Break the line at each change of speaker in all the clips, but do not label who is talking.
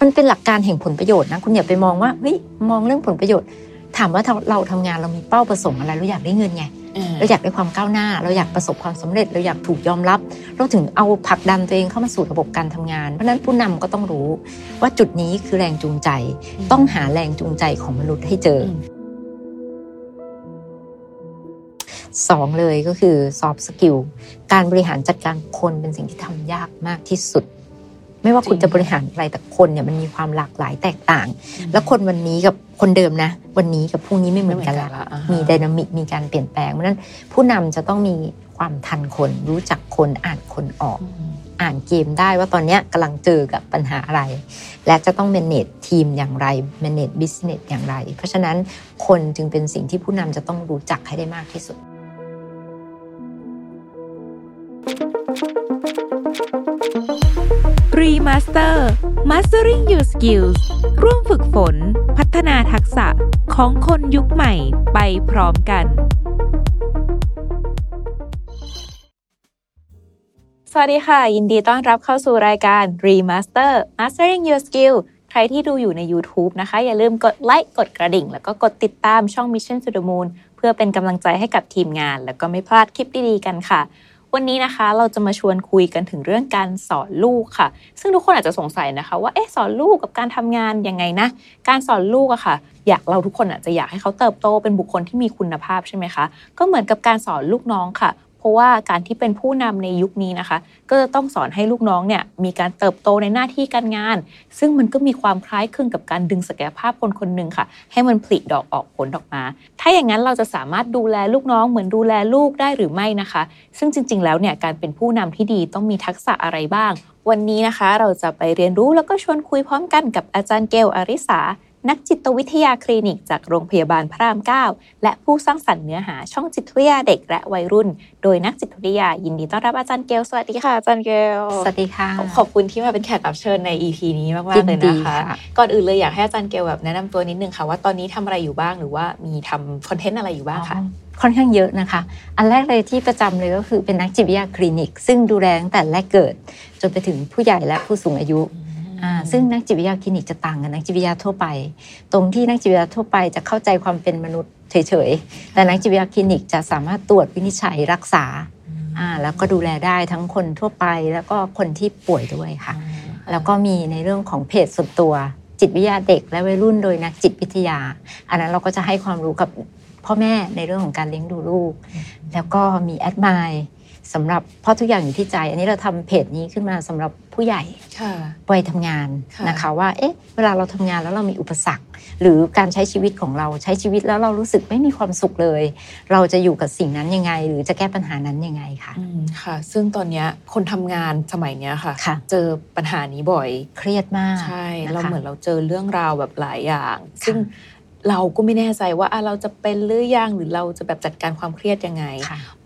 มันเป็นหลักการแห่งผลประโยชน์นะคุณอย่าไปมองว่าเฮ้ยมองเรื่องผลประโยชน์ ถามว่าเราทำงานเรามีเป้าประสงค์อะไรเราอยากได้เงินไงเราอยากได้ความก้าวหน้า เราอยากประสบความสำเร็จ เราอยากถูกยอมรับ เราถึงเอาผลักดันตัวเองเข้ามาสู่ระบบการทำงาน เพราะนั้นผู้นำก็ต้องรู้ว่าจุดนี้คือแรงจูงใจ ต้องหาแรงจูงใจของมนุษย์ให้เจอสองเลยก็คือ soft skill การบริหารจัดการคนเป็นสิ่งที่ทำยากมากที่สุด ไม่ว่าคุณจะบริหารอะไรแต่คนเนี่ยมันมีความหลากหลายแตกต่าง แล้วคนวันนี้กับคนเดิมนะ วันนี้กับพรุ่งนี้ไม่เหมือนกันละมีดินามิกมีการเปลี่ยนแปลงเพราะนั้นผู้นำจะต้องมีความทันคนรู้จักคนอ่านคนออก อ่านเกมได้ว่าตอนนี้กำลังเจอกับปัญหาอะไร และจะต้อง manage ทีมอย่างไร manage business อย่างไร เพราะฉะนั้นคนจึงเป็นสิ่งที่ผู้นำจะต้องรู้จักให้ได้มากที่สุด
Remaster Mastering Your Skills ร่วมฝึกฝน พัฒนาทักษะของคนยุคใหม่ไปพร้อมกัน สวัสดีค่ะ ยินดีต้อนรับเข้าสู่รายการ Remaster Mastering Your Skill ใครที่ดูอยู่ใน YouTube นะคะ อย่าลืมกดไลค์กดกระดิ่ง แล้วก็กดติดตามช่อง Mission to the Moon เพื่อเป็นกำลังใจให้กับทีมงาน แล้วก็ไม่พลาดคลิปดีๆกันค่ะ วันนี้นะคะเราจะมาชวนคุยกันถึงเรื่องการสอนลูกค่ะ ซึ่งทุกคนอาจจะสงสัยนะคะ ว่าเอ๊ะสอนลูกกับการทำงานยังไงนะ การสอนลูกอะค่ะ อยากเราทุกคนอาจจะอยากให้เขาเติบโตเป็นบุคคลที่มีคุณภาพใช่ไหมคะ ก็เหมือนกับการสอนลูกน้องค่ะ เพราะว่าการที่เป็นผู้นำในยุคนี้นะคะ ก็จะต้องสอนให้ลูกน้องเนี่ยมีการเติบโตในหน้าที่การงาน ซึ่งมันก็มีความคล้ายคลึงกับการดึงศักยภาพคนคนหนึ่งค่ะ ให้มันผลิดอกออกผลออกมา ถ้าอย่างนั้นเราจะสามารถดูแลลูกน้องเหมือนดูแลลูกได้หรือไม่นะคะ ซึ่งจริง ๆ แล้วเนี่ยการเป็นผู้นำที่ดีต้องมีทักษะอะไรบ้าง วันนี้นะคะ เราจะไปเรียนรู้แล้วก็ชวนคุยพร้อมกันกับอาจารย์เกลอริสา นักจิตวิทยาคลินิกจากโรงพยาบาลพระราม 9 และผู้สร้างสรรค์เนื้อหาช่องจิตวิทยาเด็กและวัยรุ่น โดยนักจิตวิทยายินดีต้อนรับอาจารย์เกลสวัสดีค่ะอาจารย์เกล
สวัสดีค่ะ
ขอบคุณที่มาเป็นแขกรับเชิญใน EP นี้มากๆเลยนะคะ ก่อนอื่นเลยอยากให้อาจารย์เกลแบบแนะนำตัวนิดนึงค่ะว่าตอนนี้ทำอะไรอยู่บ้างหรือว่ามีทำคอนเทนต์อะไรอยู่บ้างคะ
ค่อนข้างเยอะนะคะ อันแรกเลยที่ประจำเลยก็คือเป็นนักจิตวิทยาคลินิก ซึ่งดูแลตั้งแต่แรกเกิด จนไปถึงผู้ใหญ่และผู้สูงอายุ ซึ่งนักจิตวิทยาคลินิกจะต่างกับนักจิตวิทยาทั่วไป ตรงที่นักจิตวิทยาทั่วไปจะเข้าใจความเป็นมนุษย์เฉยๆ แต่นักจิตวิทยาคลินิกจะสามารถตรวจวินิจฉัยรักษาแล้วก็ดูแลได้ทั้งคนทั่วไปแล้วก็คนที่ป่วยด้วยค่ะ แล้วก็มีในเรื่องของเพจส่วนตัวจิตวิทยาเด็กและวัยรุ่นโดยนักจิตวิทยา อันนั้นเราก็จะให้ความรู้กับพ่อแม่ในเรื่องของการเลี้ยงดูลูก แล้วก็มีแอดมาย สำหรับเพราะทุกอย่างอยู่ที่ใจ อันนี้เราทำเพจนี้ขึ้นมาสำหรับผู้ใหญ่วัยทำงานนะคะว่าเอ๊ะเวลาเราทำงานแล้วเรามีอุปสรรค หรือการใช้ชีวิตของเราใช้ชีวิตแล้วเรารู้สึกไม่มีความสุขเลย เราจะอยู่กับสิ่งนั้นยังไง หรือจะแก้ปัญหานั้นยังไงค่ะ
ค่ะ ซึ่งตอนนี้คนทำงานสมัยนี้ค่ะคะเจอปัญหานี้บ่อย
เครียดมาก
ใช่เราเหมือนเราเจอเรื่องราวแบบหลายอย่าง ซึ่งเราก็ไม่แน่ใจว่าเราจะเป็นหรือยังหรือเราจะแบบจัดการความเครียดยังไง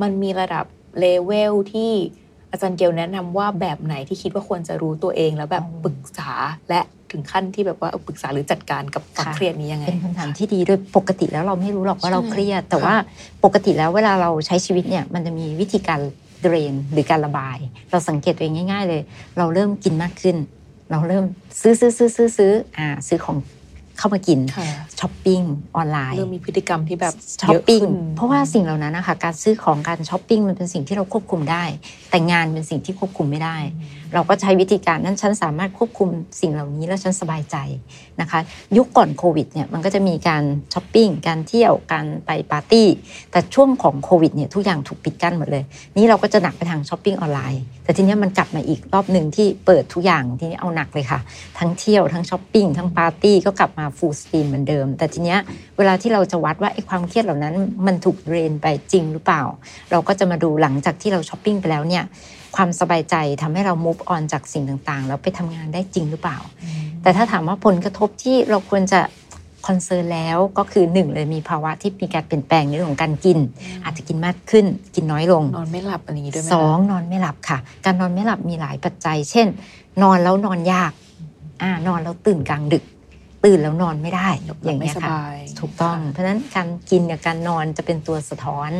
มันมีระดับ เลเวลที่อาจารย์เกลแนะนำว่าแบบไหนที่คิดว่าควรจะรู้ตัวเองแล้วแบบปรึกษาและถึงขั้นที่แบบว่าปรึกษาหรือจัดการกับความเครียดนี้ยังไง
เป็นคำถามที่ดีโดยปกติแล้วเราไม่รู้หรอกว่าเราเครียด แต่ว่าปกติแล้วเวลาเราใช้ชีวิตเนี่ยมันจะมีวิธีการ drain หรือการระบาย เราสังเกตตัวเองง่าย ๆ เลย เราเริ่มกินมากขึ้น เราเริ่มซื้อซื้อซื้อซื้อซื้ออ่าซื้อของ เข้ามากินช้อปปิ้งออนไลน์
เริ่มมีพฤติกรรมที่แบบ
ช้อปปิ้งเพราะว่าสิ่งเหล่านั้นนะคะการซื้อของการช้อปปิ้งมันเป็นสิ่งที่เราควบคุมได้ แต่งานเป็นสิ่งที่ควบคุมไม่ได้ เราก็ใช้วิธีการนั้นฉันสามารถควบคุมสิ่งเหล่านี้แล้วฉันสบายใจนะคะ ยุคก่อนโควิดเนี่ยมันก็จะมีการช้อปปิ้งการเที่ยวการไปปาร์ตี้ แต่ช่วงของโควิดเนี่ยทุกอย่างถูกปิดกั้นหมดเลย นี่เราก็จะหนักไปทางช้อปปิ้งออนไลน์ แต่ทีนี้มันกลับมาอีกรอบหนึ่งที่เปิดทุกอย่างทีนี้เอาหนักเลยค่ะ ทั้งเที่ยวทั้งช้อปปิ้งทั้งปาร์ตี้ก็กลับมา full stream เหมือนเดิม แต่ทีนี้เวลาที่เราจะวัดว่าไอ้ความเครียดเหล่านั้นมันถูก drain ไปจริงหรือเปล่า เราก็จะมาดูหลังจากที่เราช้อปปิ้งไปแล้วเนี่ย ความสบายใจทำให้เรา move on จากสิ่งต่างๆ แล้วไปทำงานได้จริงหรือเปล่า แต่ถ้าถามว่าผลกระทบที่เราควรจะคอนเซิร์นแล้วก็คือหนึ่งเลยมีภาวะที่มีการเปลี่ยนแปลงในเรื่องของการกิน อาจจะกินมากขึ้นกินน้อยลง
นอนไม่หลับอันนี้ด้วยไหม
สองนอนไม่หลับค่ะ การนอนไม่หลับมีหลายปัจจัย เช่น นอนแล้วนอนยากอ่านอนแล้วตื่นกลางดึก ตื่นแล้วนอนไม่ได้ อย่างนี้ค่ะถูกต้อง เพราะฉะนั้นการกินกับการนอนจะเป็นตัวสะท้อน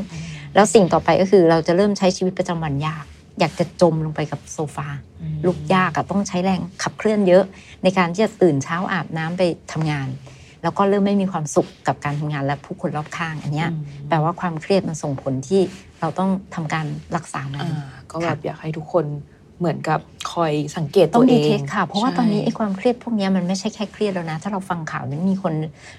แล้วสิ่งต่อไปก็คือเราจะเริ่มใช้ชีวิตประจำวันยาก อยากจะจมลงไปกับโซฟาลุกยากอะต้องใช้แรงขับเคลื่อนเยอะ ในการที่จะตื่นเช้าอาบน้ำไปทำงาน แล้วก็เริ่มไม่มีความสุขกับการทำงานและผู้คนรอบข้างอันเนี้ยแปลว่าความเครียดมันส่งผลที่เราต้องทำการรักษามัน
อ่าก็แบบอยากให้ทุกคน เหมือนกับคอยสังเกต
ต้
ตั
อ
ว
ง
เอ
ดี
ง
เทคค่ะ เพราะว่า
ใช่
ตอนนี้ไอ้ความเครียดพวกเนี้ยมันไม่ใช่แค่เครียดแล้วนะ ถ้าเราฟังข่าวนั้นมีคน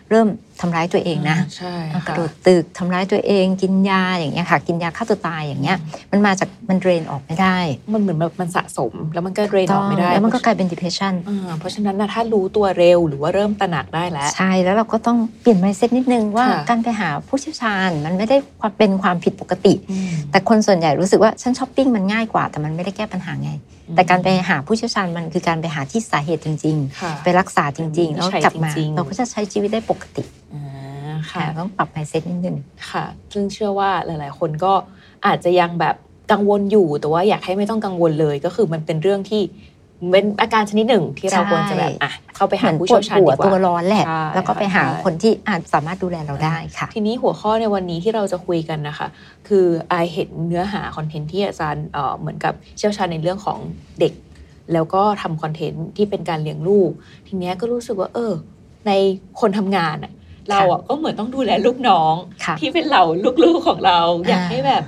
เริ่มทำร้ายตัวเองนะ
ใช่
ก
ค่ะ
ระโดดตึกทำร้ายตัวเอง กินยาอย่างเงี้ยค่ะ กินยาฆ่าตัวตายอย่างเงี้ย มันมาจากมันเดรนออกไม่ได้
มันเหมือนแบบมันสะสม แล้วมันก็เรนออกไม่ได้
แล้วมันก็กลายเป็น depression
อ่าเพราะฉะนั้นนะถ้ารู้ตัวเร็วหรือว่าเริ่มตระหนักได้แล้ว
ใช่แล้วเราก็ต้องเปลี่ยน mindset นิดนึงว่า
ค่ะ
การไปหาผู้เชี่ยวชาญมันไม่ได้ความเป็นความผิดปกติ
อืม
แต่คนส่วนใหญ่รู้สึกว่าฉันช้อปปิ้งมันง่ายกว่าแต่มันไม่ได้แก้ปัญหาไง แต่การไปหาผู้เชี่ยวชาญมันคือการไปหาที่สาเหตุจริง
ค่ะ
ๆไปรักษาจริง ๆ แล้วกลับมา
ใช้จริงๆ
เราก็จะใช้ชีวิตได้ปกติ
อ่า
ค่ะ
ค่ะ
ต้องปรับ mindset นิดนึง
ค่ะ ซึ่งเชื่อว่าหลาย ๆ คนก็อาจจะยังแบบกังวลอยู่แต่ว่าอยากให้ไม่ต้องกังวลเลยก็คือมันเป็นเรื่องที่ เป็นอาการชนิดหนึ่งที่เรา
ใช่
ควรจะแบบอะเข้าไป
เห
หา
มือน
ผู้
ปว
เชี่ยวชาญ
ดหัว
ดีกว่า
ตัวร้อนแหละ
ใช่
แล้วก็ไปหา
ใช่
คนที่อาจสามารถดูแลเราได้ค่ะ
ทีนี้หัวข้อในวันนี้ที่เราจะคุยกันนะคะ คือไอเห็นเนื้อหาคอนเทนต์ที่อาจารย์เอ่อเหมือนกับเชี่ยวชาญในเรื่องของเด็ก แล้วก็ทำคอนเทนต์ที่เป็นการเลี้ยงลูก ทีเนี้ยก็รู้สึกว่า เออ ในคนทำงานอะเราอะก็เหมือนต้องดูแลลูกน้อง
ค่ะ
ที่เป็นเหล่าลูกๆของเรา อยาก
อ่า
ให้แบบ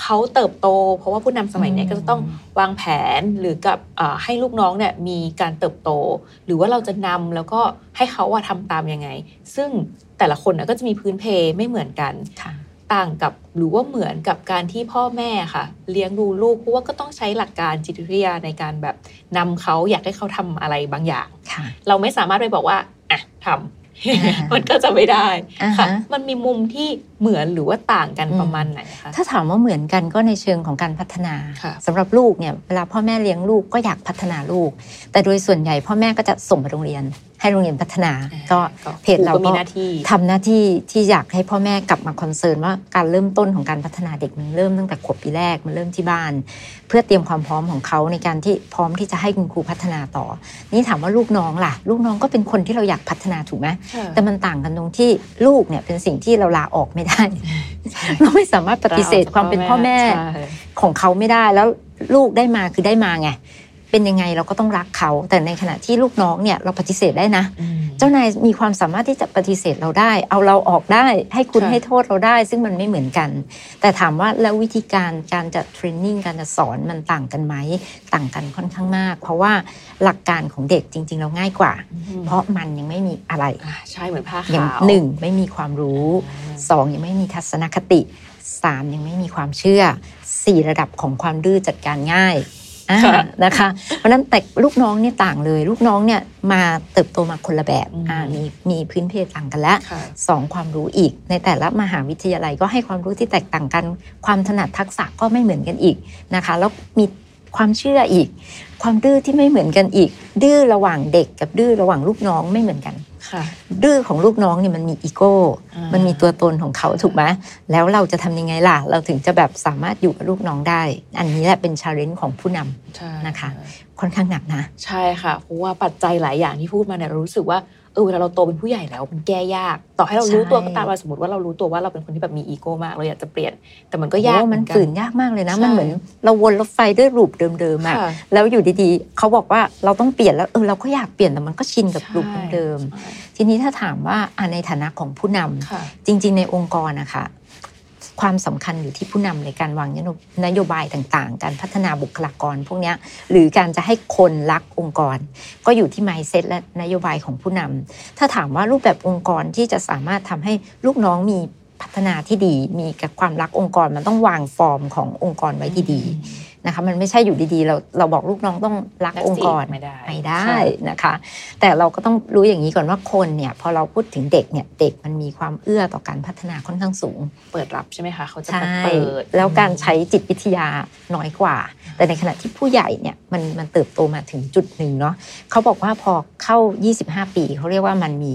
เขาเติบโต เพราะว่าผู้นำสมัยเนี้ย
อืม
ก็จะต้องวางแผนหรือกับอ่าให้ลูกน้องเนี่ยมีการเติบโต หรือว่าเราจะนำแล้วก็ให้เขาอะทำตามยังไง ซึ่งแต่ละคนน่ะก็จะมีพื้นเพไม่เหมือนกัน
ค่ะ
ต่างกับหรือว่าเหมือนกับการที่พ่อแม่ค่ะ เลี้ยงดูลูกเพราะว่าก็ต้องใช้หลักการจิตวิทยาในการแบบนำเขาอยากให้เขาทำอะไรบางอย่าง
ค่ะ
เราไม่สามารถไปบอกว่าอะทำ
อ่า มั
มันก็จะไม่ได้
อ่า
ค่ะ
ฮะ
มันมีมุมที่เหมือนหรือว่าต่างกัน
อืม
ประมาณไหนคะ
ถ้าถามว่าเหมือนกันก็ในเชิงของการพัฒนา
ค่ะ
สำหรับลูกเนี่ยเวลาพ่อแม่เลี้ยงลูกก็อยากพัฒนาลูก แต่โดยส่วนใหญ่พ่อแม่ก็จะส่งไปโรงเรียน ให้โรงเรียนพัฒนา ก็เพจเรา
คก็มี
ก็
หน้าที่
ทำหน้าที่ที่อยากให้พ่อแม่กลับมาคอนเซิร์นว่าการเริ่มต้นของการพัฒนาเด็กมันเริ่มตั้งแต่ขวบปีแรกมันเริ่มที่บ้าน เพื่อเตรียมความพร้อมของเขาในการที่พร้อมที่จะให้คุณครูพัฒนาต่อ นี่ถามว่าลูกน้องล่ะ ลูกน้องก็เป็นคนที่เราอยากพัฒนาถูกไหม
ค่ะ
แต่มันต่างกันตรงที่ลูกเนี่ยเป็นสิ่งที่เราลาออกไม่ได้ เราไม่สามารถปฏิเสธความเป็นพ่อแม่
ใช่
ของเขาไม่ได้แล้วลูกได้มาคือได้มาไง เป็นยังไงเราก็ต้องรักเขา แต่ในขณะที่ลูกน้องเนี่ยเราปฏิเสธได้นะ
อืม
เจ้านายมีความสามารถที่จะปฏิเสธเราได้ เอาเราออกได้ให้คุณ
ค่ะ
ให้โทษเราได้ ซึ่งมันไม่เหมือนกัน แต่ถามว่าแล้ววิธีการการจะเทรนนิ่งการจะสอนมันต่างกันไหมต่างกันค่อนข้างมาก เพราะว่าหลักการของเด็กจริง ๆ เราง่ายกว่า
อืม
เพราะมันยังไม่มีอะไร
อ่าใช่เหมือนผ้า
อย่าง
ขาว
หนึ่งไม่มีความรู้
อ่า
สองยังไม่มีทัศนคติสามยังไม่มีความเชื่อสี่ระดับของความดื้อจัดการง่ายอ่า
ค่ะ
นะคะเพราะฉะนั้นแต่ลูกน้องเนี่ยต่างเลย ลูกน้องเนี่ยมาเติบโตมาคนละแบบ
อืม
อ่ามีมีพื้นเพต่างกันแล้ว
ค่ะ
สองความรู้อีก ในแต่ละมหาวิทยาลัยก็ให้ความรู้ที่แตกต่างกัน ความถนัดทักษะก็ไม่เหมือนกันอีกนะคะ แล้วมีความเชื่ออีก ความดื้อที่ไม่เหมือนกันอีก ดื้อระหว่างเด็กกับดื้อระหว่างลูกน้องไม่เหมือนกัน
ค่ะ
ดื้อของลูกน้องเนี่ยมันมีอีโก้
อ่ามั
มันมีตัวตนของเขาถูกไหมแล้วเราจะทำยังไงล่ะ เราถึงจะแบบสามารถอยู่กับลูกน้องได้ อันนี้แหละเป็น challenge ของผู้นำ
ใช่
นะคะ ค่อนข้างหนักนะ
ใช่ค่ะ เพราะว่าปัจจัยหลายอย่างที่พูดมาเนี่ยเรารู้สึกว่าเออเวลาเราโตเป็นผู้ใหญ่แล้วมันแก้ยาก ต่อให้เรารู้ตัว
ใช่
ก็ตามว่าสมมติว่าเรารู้ตัวว่าเราเป็นคนที่แบบมีอีโก้มากเราอยากจะเปลี่ยน แต่มันก็ยาก
โอ้มัน
เหอกั
ฝืนยากมากเลยนะ
ใช่
มันเหมือนเราวนรถไฟด้วยรูปเดิมๆอะ
ค่ะ
แล้วอยู่ดีๆเขาบอกว่าเราต้องเปลี่ยนแล้วเออเราก็อยากเปลี่ยนแต่มันก็ชินกับรูปเดิม
ใช่
ๆทีนี้ถ้าถามว่าอะในฐานะของผู้นำ
ค่ะ
จริง ๆ ในองค์กรนะคะ ความสำคัญอยู่ที่ผู้นำในการวางนโยบายต่างๆ การพัฒนาบุคลากรพวกนี้หรือการจะให้คนรักองค์กร ก็อยู่ที่ mindset และนโยบายของผู้นำถ้าถามว่ารูปแบบองค์กรที่จะสามารถทำให้ลูกน้องมีพัฒนาที่ดี มีกับความรักองค์กรมันต้องวางฟอร์มขององค์กรไว้ดีๆ นะคะมันไม่ใช่อยู่ดีๆ เราเราบอกลูกน้องต้องรัก
That's
องค์กร
it ไม่ได้
ไม่ได้
ใช่
นะคะ แต่เราก็ต้องรู้อย่างนี้ก่อนว่าคนเนี่ยพอเราพูดถึงเด็กเนี่ยเด็กมันมีความเอื้อต่อการพัฒนาค่อนข้างสูง
เปิดรับใช่ไหมคะเขาจะ
ใช่
เปิด
แล้วการใช้จิตวิทยาน้อยกว่า แต่ในขณะที่ผู้ใหญ่เนี่ยมันมันเติบโตมาถึงจุดหนึ่งเนาะเขาบอกว่าพอเข้า 25 ปีเขาเรียกว่ามันมี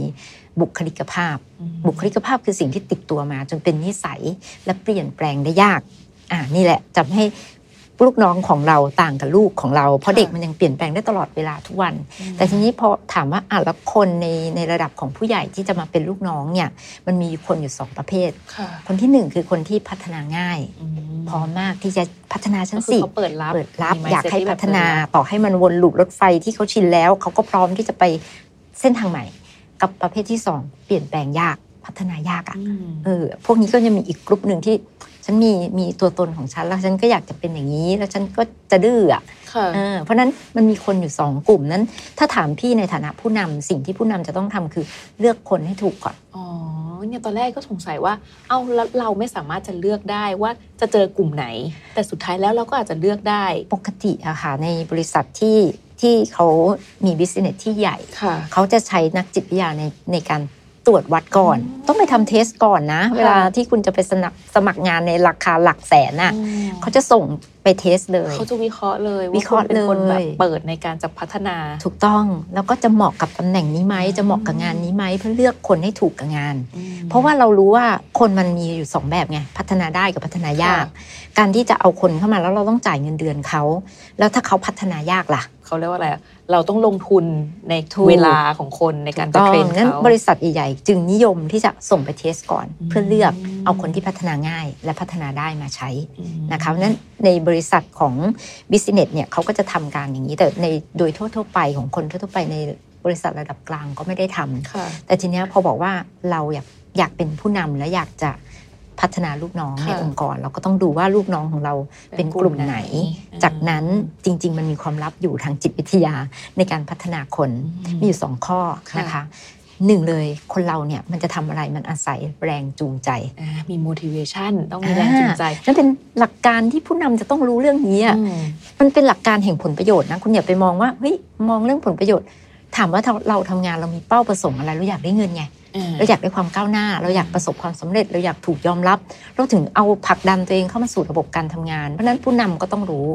บุคลิกภาพ
อืม
บุคลิกภาพคือสิ่งที่ติดตัวมา จนเป็นนิสัยและเปลี่ยนแปลงได้ยาก อ่านี่แหละจะให้ ลูกน้องของเราต่างกับลูกของเรา เพราะ
ค่ะ
เด็กมันยังเปลี่ยนแปลงได้ตลอดเวลาทุกวัน แต่ทีนี้พอถามว่าอะแล้วคนในในระดับของผู้ใหญ่ที่จะมาเป็นลูกน้องเนี่ยมันมีคนอยู่สองประเภท
ค่ะ
คนที่หนึ่งคือคนที่พัฒนาง่าย
อืม
พร้อมมากที่จะพัฒนาชั้น
ก็คือ
สี่
เขาเปิดรับ
เปิดรับ
มี
อยาก
mindset
ให้
ที่แบบ
พัฒนา
เปิดรับ
ต่อให้มันวนลูปรถไฟที่เขาชินแล้วเขาก็พร้อมที่จะไปเส้นทางใหม่ กับประเภทที่สองเปลี่ยนแปลงยากพัฒนายากอะ
อืม
เออพวกนี้ก็จะมีอีกกลุ่มหนึ่งที่ ฉันมีมีตัวตนของฉันแล้วฉันก็อยากจะเป็นอย่างนี้ แล้วฉันก็จะดื้ออะ
ค่ะ
เออเพราะฉะนั้นมันมีคนอยู่สองกลุ่มนั้น ถ้าถามพี่ในฐานะผู้นำสิ่งที่ผู้นำจะต้องทำคือเลือกคนให้ถูกก่อน
อ๋อเนี่ยตอนแรกก็สงสัยว่า เอ้าแล้วเราไม่สามารถจะเลือกได้ว่าจะเจอกลุ่มไหน แต่สุดท้ายแล้วเราก็อาจจะเลือกได้
ปกติอะค่ะในบริษัทที่ที่เขามี business ที่ใหญ่
ค่ะ
เขาจะใช้นักจิตวิทยาในในการ ตรวจวัดก่อน
อืม
ต้องไปทำ test ก่อนนะ
ค่ะ
เวลาที่คุณจะไปสมัครสมัครงานในราคาหลักแสนน่ะ
อืม
เขาจะส่งไป test เลย
เขาจะวิเคราะห์เลย
วิเคราะห์
ณเป็นคนแบบ
เลย
เปิดในการจะพัฒนา
ถูกต้องแล้วก็จะเหมาะกับตำแหน่งนี้ไหม
อืม
จะเหมาะกับงานนี้ไหมเพื่อเลือกคนให้ถูกกับงาน
อืม
เพราะว่าเรารู้ว่าคนมันมีอยู่สองแบบไงพัฒนาได้กับพัฒนายาก
ค่ะ
การที่จะเอาคนเข้ามาแล้วเราต้องจ่ายเงินเดือนเขาแล้วถ้าเขาพัฒนายากล่ะ
เขาเรียกว่าอะไรอะเราต้องลงทุนใน
ถูก
เวลาของคนในการจะ
ต้อง
train นั้
น
เขา
บริษัทใหญ่ๆ จึงนิยมที่จะส่งไป test ก่อน
อืม
เพื่อเลือกเอาคนที่พัฒนาง่าย และพัฒนาได้มาใช้
อืม
นะคะเพราะฉะนั้นในบริษัทของ business เนี่ยเขาก็จะทำการอย่างนี้ แต่ในโดยทั่วๆไปของคนทั่วๆไปในบริษัทระดับกลางก็ไม่ได้ทำ
ค่ะ
แต่ทีเนี้ยพอบอกว่าเราอยากอยากเป็นผู้นำและอยากจะ พัฒนาลูกน้อง
ค่ะ
ในองค์กร เราก็ต้องดูว่าลูกน้องของเราเป็นกลุ่มไหน จากนั้นจริง ๆ มันมีความลับอยู่ทางจิตวิทยาในการพัฒนาคนมีอยู่สองข้อ
ค่ะ
นะคะหนึ่งเลยคนเราเนี่ยมันจะทำอะไรมันอาศัยแรงจูงใจ
อ่ามี motivation ต้องมีแรงจูงใจ
นั่นเป็นหลักการที่ผู้นำจะต้องรู้เรื่องนี้อะ
อืม
มันเป็นหลักการแห่งผลประโยชน์นะคุณอย่าไปมองว่าเฮ้ยมองเรื่องผลประโยชน์ ถามว่าเราเราทำงานเรามีเป้าประสงค์อะไรเราอยากได้เงินไงเราอยากได้ความก้าวหน้า เราอยากประสบความสำเร็จ เราอยากถูกยอมรับ เราถึงเอาผลักดันตัวเองเข้ามาสู่ระบบการทำงาน เพราะฉะนั้นผู้นำก็ต้องรู้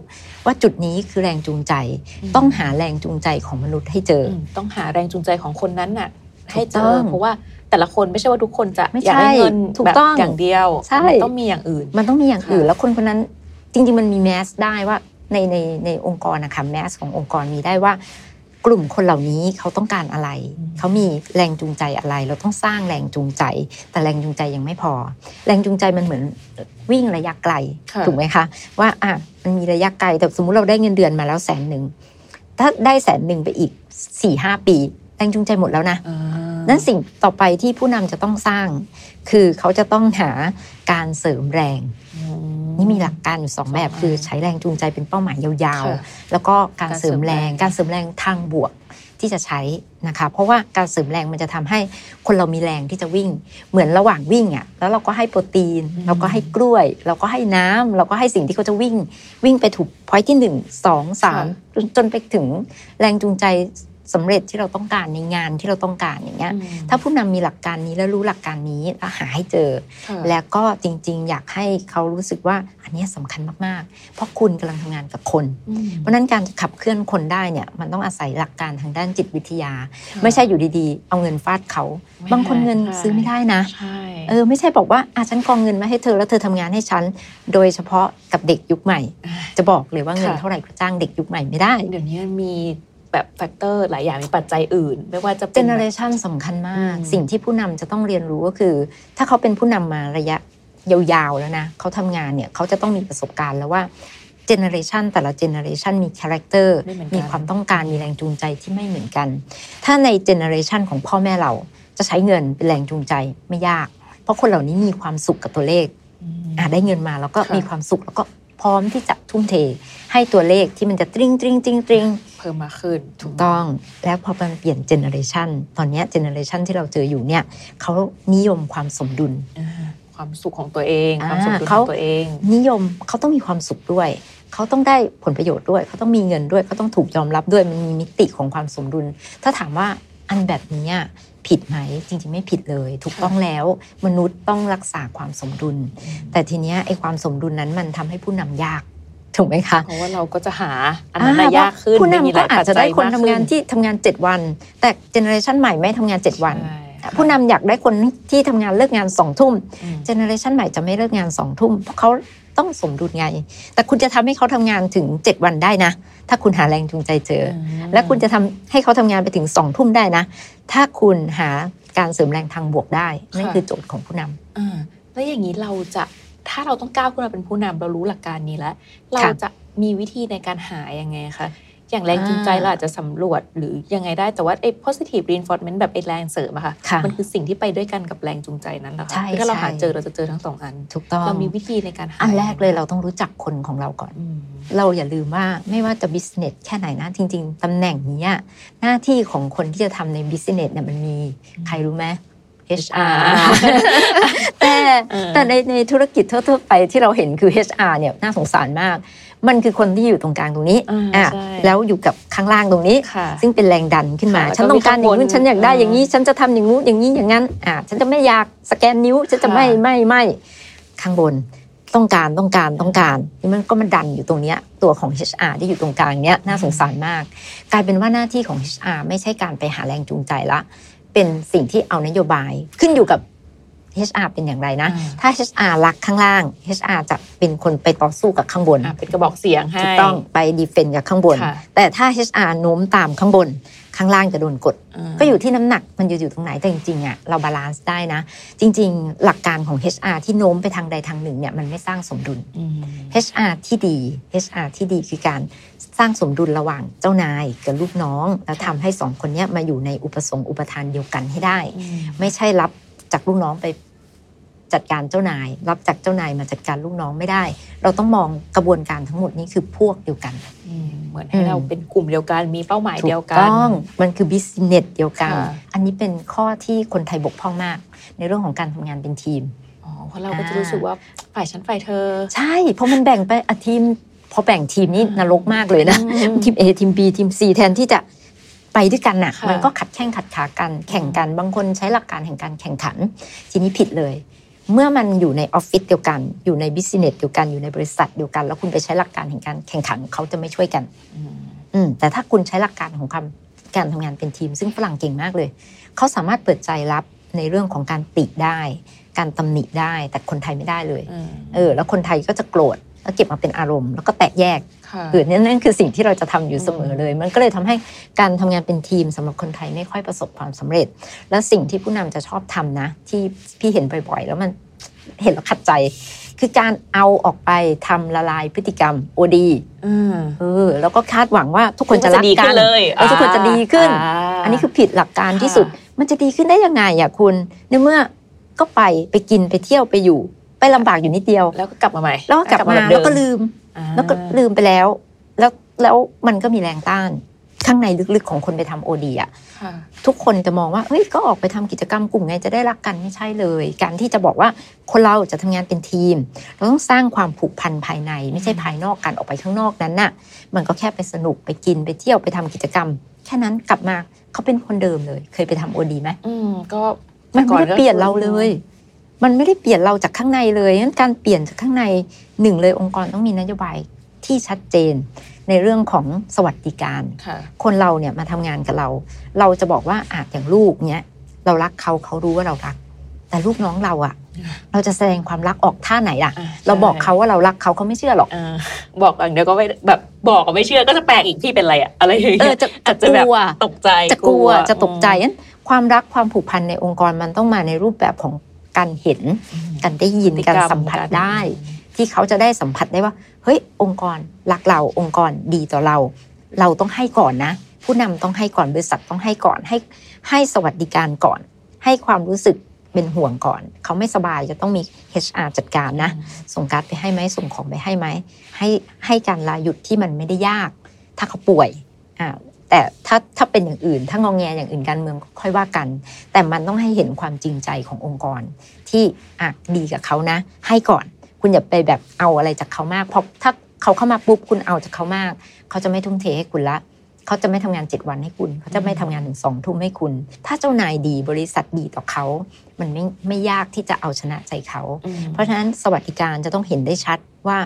ว่าจุดนี้คือแรงจูงใจ
อืม
ต้องหาแรงจูงใจของมนุษย์ให้เจอ
อืมต้องหาแรงจูงใจของคนนั้นน่ะ
ถูก
ให้เจ
ต้
อ
อง
เพราะว่าแต่ละคนไม่ใช่ว่าทุกคนจะ
ไม่
อยากได้
ใช่
เงิน
ถูก
แบบ
ต้อง
อย่างเดียว
ใช่
มันต้องมีอย่างอื่น
มันต้องมีอย่างอื่น
ค่ะ
แล้วคนคนนั้นจริง ๆ มันมีแมสได้ว่าในในในองค์กรนะคะแมสขององค์กรมีได้ว่า กลุ่มคนเหล่านี้เขาต้องการอะไร เขามีแรงจูงใจอะไร เราต้องสร้างแรงจูงใจ แต่แรงจูงใจยังไม่พอ แรงจูงใจมันเหมือนวิ่งระยะไกล
ค่ะ
ถูกไหมคะว่าอะมันมีระยะไกลแต่สมมุติเราได้เงินเดือนมาแล้วแสนหนึ่งถ้าได้แสนหนึ่งไปอีกสี่ห้าปี แรงจูงใจหมดแล้วนะ
อ่า
นั้นสิ่งต่อไปที่ผู้นำจะต้องสร้าง คือเขาจะต้องหาการเสริมแรง
อื
นี่มีหลักการอยู่สองแบบ
สองแบบ
คือใช้แรงจูงใจเป็นเป้าหมายยาว
ค่ะ
ๆแล้วก็การเสริมแรง
การเสริมแรง
การเสริมแรงทางบวกที่จะใช้นะคะเพราะว่าการเสริมแรงมันจะทำให้คนเรามีแรงที่จะวิ่ง เหมือนระหว่างวิ่งอะแล้วเราก็ให้โปรตีน เราก็ให้กล้วย เราก็ให้น้ำเราก็ให้สิ่งที่เขาจะวิ่ง วิ่งไปถูกพอยที่หนึ่งสองสามจนจนไปถึงแรงจูงใจ สำเร็จที่เราต้องการในงานที่เราต้องการอย่างเงี้ย
อืม
ถ้าผู้นำมีหลักการนี้แล้วรู้หลักการนี้แล้วหาให้เจอ
ค่ะ
แล้วก็จริง ๆ อยากให้เขารู้สึกว่าอันเนี้ยสำคัญมากๆ เพราะคุณกำลังทำงานกับคน
อืม
เพราะฉะนั้นการจะขับเคลื่อนคนได้เนี่ยมันต้องอาศัยหลักการทางด้านจิตวิทยา
ค่ะ
ไม่ใช่อยู่ดีๆ เอาเงินฟาดเขา
ไม่
บางคนเงิน
ใช่
ซื้อไม่ได้นะ
ใช่
เออไม่ใช่บอกว่าอะฉันกองเงินมาให้เธอแล้วเธอทำงานให้ฉัน โดยเฉพาะกับเด็กยุคใหม่
อ่า
จะบอกเลยว่าเงิน
ค่ะ
เท่าไหร่ก็จ้างเด็กยุคใหม่ไม่ได้
เดี๋ยวนี้มันมี แบบ factor หลายอย่างมีปัจจัยอื่น ไม่ว่าจะ
เป็
นแบบ
generation สำคัญมาก
อืม
สิ่งที่ผู้นำจะต้องเรียนรู้ก็คือ ถ้าเขาเป็นผู้นำมาระยะยาวๆแล้วนะเขาทำงานเนี่ยเขาจะต้องมีประสบการณ์แล้วว่า generation แต่ละ generation มี character
ไม่เหมือนกัน
มีความต้องการมีแรงจูงใจที่ไม่เหมือนกัน ถ้าใน generation ของพ่อแม่เราจะใช้เงินเป็นแรงจูงใจไม่ยาก เพราะคนเหล่านี้มีความสุขกับตัวเลข
อืม
อะได้เงินมาแล้วก็
ค่ะ
มีความสุขแล้วก็พร้อมที่จะทุ่มเท ให้ตัวเลขที่มันจะตริงตริงตริงตริง
เพิ่มมากขึ้น
ถูกต้องแล้วพอมันเปลี่ยน generation ตอนเนี้ย generation ที่เราเจออยู่เนี่ยเขานิยมความสมดุล
อ่าความสุขของตัวเอง
อ่า
ความสมดุลของตัวเองเขา
นิยมเขาต้องมีความสุขด้วย เขาต้องได้ผลประโยชน์ด้วย เขาต้องมีเงินด้วย เขาต้องถูกยอมรับด้วยมันมีมิติของความสมดุล ถ้าถามว่าอันแบบนี้ผิดไหมจริงๆไม่ผิดเลย ถูกต้องแล้วมนุษย์ต้องรักษาความสมดุล แต่ทีเนี้ยไอ้ความสมดุลนั้นมันทำให้ผู้นำยาก ถูกไหมคะ
เพราะว่าเราก็จะหาอันนั้นน่ะยากขึ้นมันมีหลาย
ปัจจั
ยมากขึ้นผู้นำก็อาจ
จะได้คนทำงานที่ทำงาน 7 วัน แต่ generation ใหม่ไม่ทำงาน 7 วัน
ใช่ค่ะ
ผู้นำอยากได้คนที่ทำงานเลิกงานสองทุ่ม
อืม
generation ใหม่จะไม่เลิกงานสองทุ่มเพราะเขาต้องสมดุลไง แต่คุณจะทำให้เขาทำงานถึง 7 วันได้นะ ถ้าคุณหาแรงจูงใจเจอ และคุณจะทำให้เขาทำงานไปถึงสองทุ่มได้นะ ถ้าคุณหาการเสริมแรงทางบวกได้นั่นคือโจทย์ของผู้นำ
อ่าแล้วอย่างนี้เราจะ ถ้าเราต้องก้าวขึ้นมาเป็นผู้นำเรารู้หลักการนี้แล้ว เราจะมีวิธีในการหายังไงคะอย่างแรงจูงใจเราอาจจะสำรวจหรือยังไงได้แต่ว่าไอ้ positive reinforcement แบบไอ้แรงเสริมอะค่ะ
ค่ะ
มันคือสิ่งที่ไปด้วยกันกับแรงจูงใจนั้นเหรอ
ใช่
คะคือถ้าเราหา
ใช่
เจอเราจะเจอทั้งสองอัน
ถูกต้อง
เรามีวิธีในการหา
อันแรกเลยเราต้องรู้จักคนของเราก่อน
อืม
เราอย่าลืมว่าไม่ว่าจะบิสเนสแค่ไหนนะ จริง ๆตำแหน่งนี้อะหน้าที่ของคนที่จะทำในบิสเนสเนี่ยมันมีใครรู้ไหม HR แต่
เออ
แต่ในในธุรกิจทั่วๆไปที่เราเห็นคือ HR เนี่ยน่าสงสารมาก มันคือคนที่อยู่ตรงกลางตรงนี้
อ่า
อะ
ใช่
แล้วอยู่กับข้างล่างตรงนี้
ค่ะ
ซึ่งเป็นแรงดันขึ้นมา
ค่ะ
ฉันต้องการอย่าง
แล้วก็มี
นู้นฉันอยากได้
ข้างบน
อย่างนี้ ฉันจะทำอย่างนู้นอย่างนี้อย่างนั้นอ่าฉันจะไม่อยากสแกนนิ้วฉันจะ
ค่ะ
ไม่ไม่ไม่ข้างบนต้องการต้องการต้องการนี่มันก็มาดันอยู่ตรงเนี้ยตัวของ HR ที่อยู่ตรงกลางเนี้ยน่าสงสารมาก กลายเป็นว่าหน้าที่ของ HR ไม่ใช่การไปหาแรงจูงใจละ เป็นสิ่งที่เอานโยบายขึ้นอยู่กับ HR เป็นอย่างไรนะ
อ่า
ถ้า HR รักข้างล่าง HR จะเป็นคนไปต่อสู้กับข้างบน
อะเป็นกระบอกเสียงให้
ถูกต้องไป defend กับข้างบน
ค่ะ
แต่ถ้า HR โน้มตามข้างบน ข้างล่างจะโดนกดอ่าก็อยู่ที่น้ำหนักมันอยู่อยู่ตรงไหนแต่จริงๆอะเรา balance ได้นะ จริง ๆ หลักการของ HR ที่โน้มไปทางใดทางหนึ่งเนี่ยมันไม่สร้างสมดุล
อืม
HR ที่ดี HR ที่ดีคือการสร้างสมดุลระหว่างเจ้านายกับลูกน้อง แล้วทำให้สองคนเนี้ยมาอยู่ในอุปสงค์อุปทานเดียวกันให้ได้
อืม
ไม่ใช่รับจากลูกน้องไป จัดการเจ้านาย รับจากเจ้านายมาจัดการลูกน้องไม่ได้ เราต้องมองกระบวนการทั้งหมดนี้คือพวกเดียวกัน
อืมเหมือนให้เราเป็นกลุ่มเดียวกันมีเป้าหมายเดียวกั
ถู
น
ต้องมันคือบิสเนสเดียวกัน
ค่ะ
อันนี้เป็นข้อที่คนไทยบกพร่องมาก ในเรื่องของการทำงานเป็นทีม
อ๋อเพราะเราก็จะรู้สึกว่าฝ่ายฉันฝ่ายเธอ
ใช่เพราะมันแบ่งไปอะทีมพอแบ่งทีมนี่
อืม
นรกมากเลยนะ
อืม
ทีม A ทีม B ทีม C แทนที่จะไปด้วยกันน่ะ
ค่ะ
มันก็ขัดแข้งขัดขากัน แข่งกัน บางคนใช้หลักการแห่งการแข่งขัน ทีนี้ผิดเลย เมื่อมันอยู่ในออฟฟิศเดียวกัน อยู่ในบิสเนสเดียวกันอยู่ในบริษัทเดียวกัน แล้วคุณไปใช้หลักการแห่งการแข่งขันเขาจะไม่ช่วยกัน
อืม
อืมแต่ถ้าคุณใช้หลักการของคำการทำงานเป็นทีม ซึ่งฝรั่งเก่งมากเลย เขาสามารถเปิดใจรับในเรื่องของการติได้ การตำหนิได้ แต่คนไทยไม่ได้เลย
อืม
เออ แล้วคนไทยก็จะโกรธแล้วเก็บมาเป็นอารมณ์ แล้วก็แตกแยก
ค่ะ
คือนั่นนั่นคือสิ่งที่เราจะทำอยู่เสมอเลย มันก็เลยทำให้การทำงานเป็นทีมสำหรับคนไทยไม่ค่อยประสบความสำเร็จ และสิ่งที่ผู้นำจะชอบทำนะ ที่พี่เห็นบ่อยๆแล้วมัน เห็นแล้วขัดใจ คือการเอาออกไปทำละลายพฤติกรรมโอดี
อืม
เออแล้วก็คาดหวังว่าทุกคนจะรัก
ดี
กั
ขึ้
น
นเลย
แล้วทุกคนจะดีขึ้นาอันนี้คือผิดหลักการที่
ค่ะ
สุด มันจะดีขึ้นได้ยังไงอะคุณในเมื่อก็ไปไปกินไปเที่ยวไปอยู่ไปลำบากอยู่นิดเดียว
แล้วก็กลับมาใหม่
แล้วก็กลับมา
แบบเดิ
แล้วก็ลืม
อ่า
แล้วก็ลืมไปแล้ว แล้วแล้วมันก็มีแรงต้าน ข้างในลึกๆของคนไปทำโอดีอะ
ค่ะ
ทุกคนจะมองว่าเฮ้ยก็ออกไปทำกิจกรรมกลุ่มไงจะได้รักกันไม่ใช่เลย การที่จะบอกว่าคนเราจะทำงานเป็นทีม เราต้องสร้างความผูกพันภายใน ไม่ใช่ภายนอกกันออกไปข้างนอกนั้นน่ะ มันก็แค่ไปสนุกไปกินไปเที่ยวไปทำกิจกรรม แค่นั้นกลับมาเขาเป็นคนเดิมเลย เคยไปทำโอดีไหม
อืมก็
มันไม่ได้
แต่ก่อ
เปลี่ยนเราเลย มันไม่ได้เปลี่ยนเราจากข้างในเลยงั้นการเปลี่ยนจากข้างในหนึ่งเลยองค์กรต้องมีนโยบายที่ชัดเจน ในเรื่องของสวัสดิการ
ค่ะ
คนเราเนี่ยมาทำงานกับเรา เราจะบอกว่าอาจอย่างลูกเนี่ยเรารักเขาเขารู้ว่าเรารัก แต่ลูกน้องเราอะ
อ่า
เราจะแสดงความรักออกท่าไหนล่ะ
อ่า
เราบอก
ใช่
เขาว่าเรารักเขาเขาไม่เชื่อหรอก
อ่าบอกอย่างเดียวก็ไม่แบบบอกก็ไม่เชื่อก็จะแปลกอีกพี่เป็นอะไรอะอะไรอย่าง
เอ
เงี้
อยจะ
อา
จะ
จจะ
ก
แบบ
ลัว
ตกใจ
จะกลัวจะตกใจงั้นความรักความผูกพันในองค์กรมันต้องมาในรูปแบบของการเห็น
อืม
การได้ยิน
พฤติ
การ
รม
สัมผัส
ก
ได้ ที่เขาจะได้สัมผัสได้ว่าเฮ้ยองค์กรรักเราองค์กรดีต่อเรา เราต้องให้ก่อนนะ ผู้นำต้องให้ก่อนบริษัทต้องให้ก่อนให้ให้สวัสดิการก่อน ให้ความรู้สึกเป็นห่วงก่อน เขาไม่สบายจะต้องมี HR จัดการนะ ส่งการ์ดไปให้ไหมส่งของไปให้ไหมให้ให้การลาหยุดที่มันไม่ได้ยาก ถ้าเขาป่วยอ่าแต่ถ้าถ้าเป็นอย่างอื่น ถ้างองแงอย่างอื่นการเมืองก็ค่อยว่ากัน แต่มันต้องให้เห็นความจริงใจขององค์กร ที่อะดีกับเขานะ ให้ก่อน คุณอย่าไปแบบเอาอะไรจากเขามากเพราะถ้าเขาเข้ามาปุ๊บคุณเอาจากเขามาก เขาจะไม่ทุ่มเทให้คุณละเขาจะไม่ทำงานเจ็ดวันให้คุณ เขาจะไม่ทำงานถึงสองทุ่มให้คุณ ถ้าเจ้านายดีบริษัทดีต่อเขา มันไม่ไม่ยากที่จะเอาชนะใจเขา
อืม
เพราะฉะนั้นสวัสดิการจะต้องเห็นได้ชัดว่า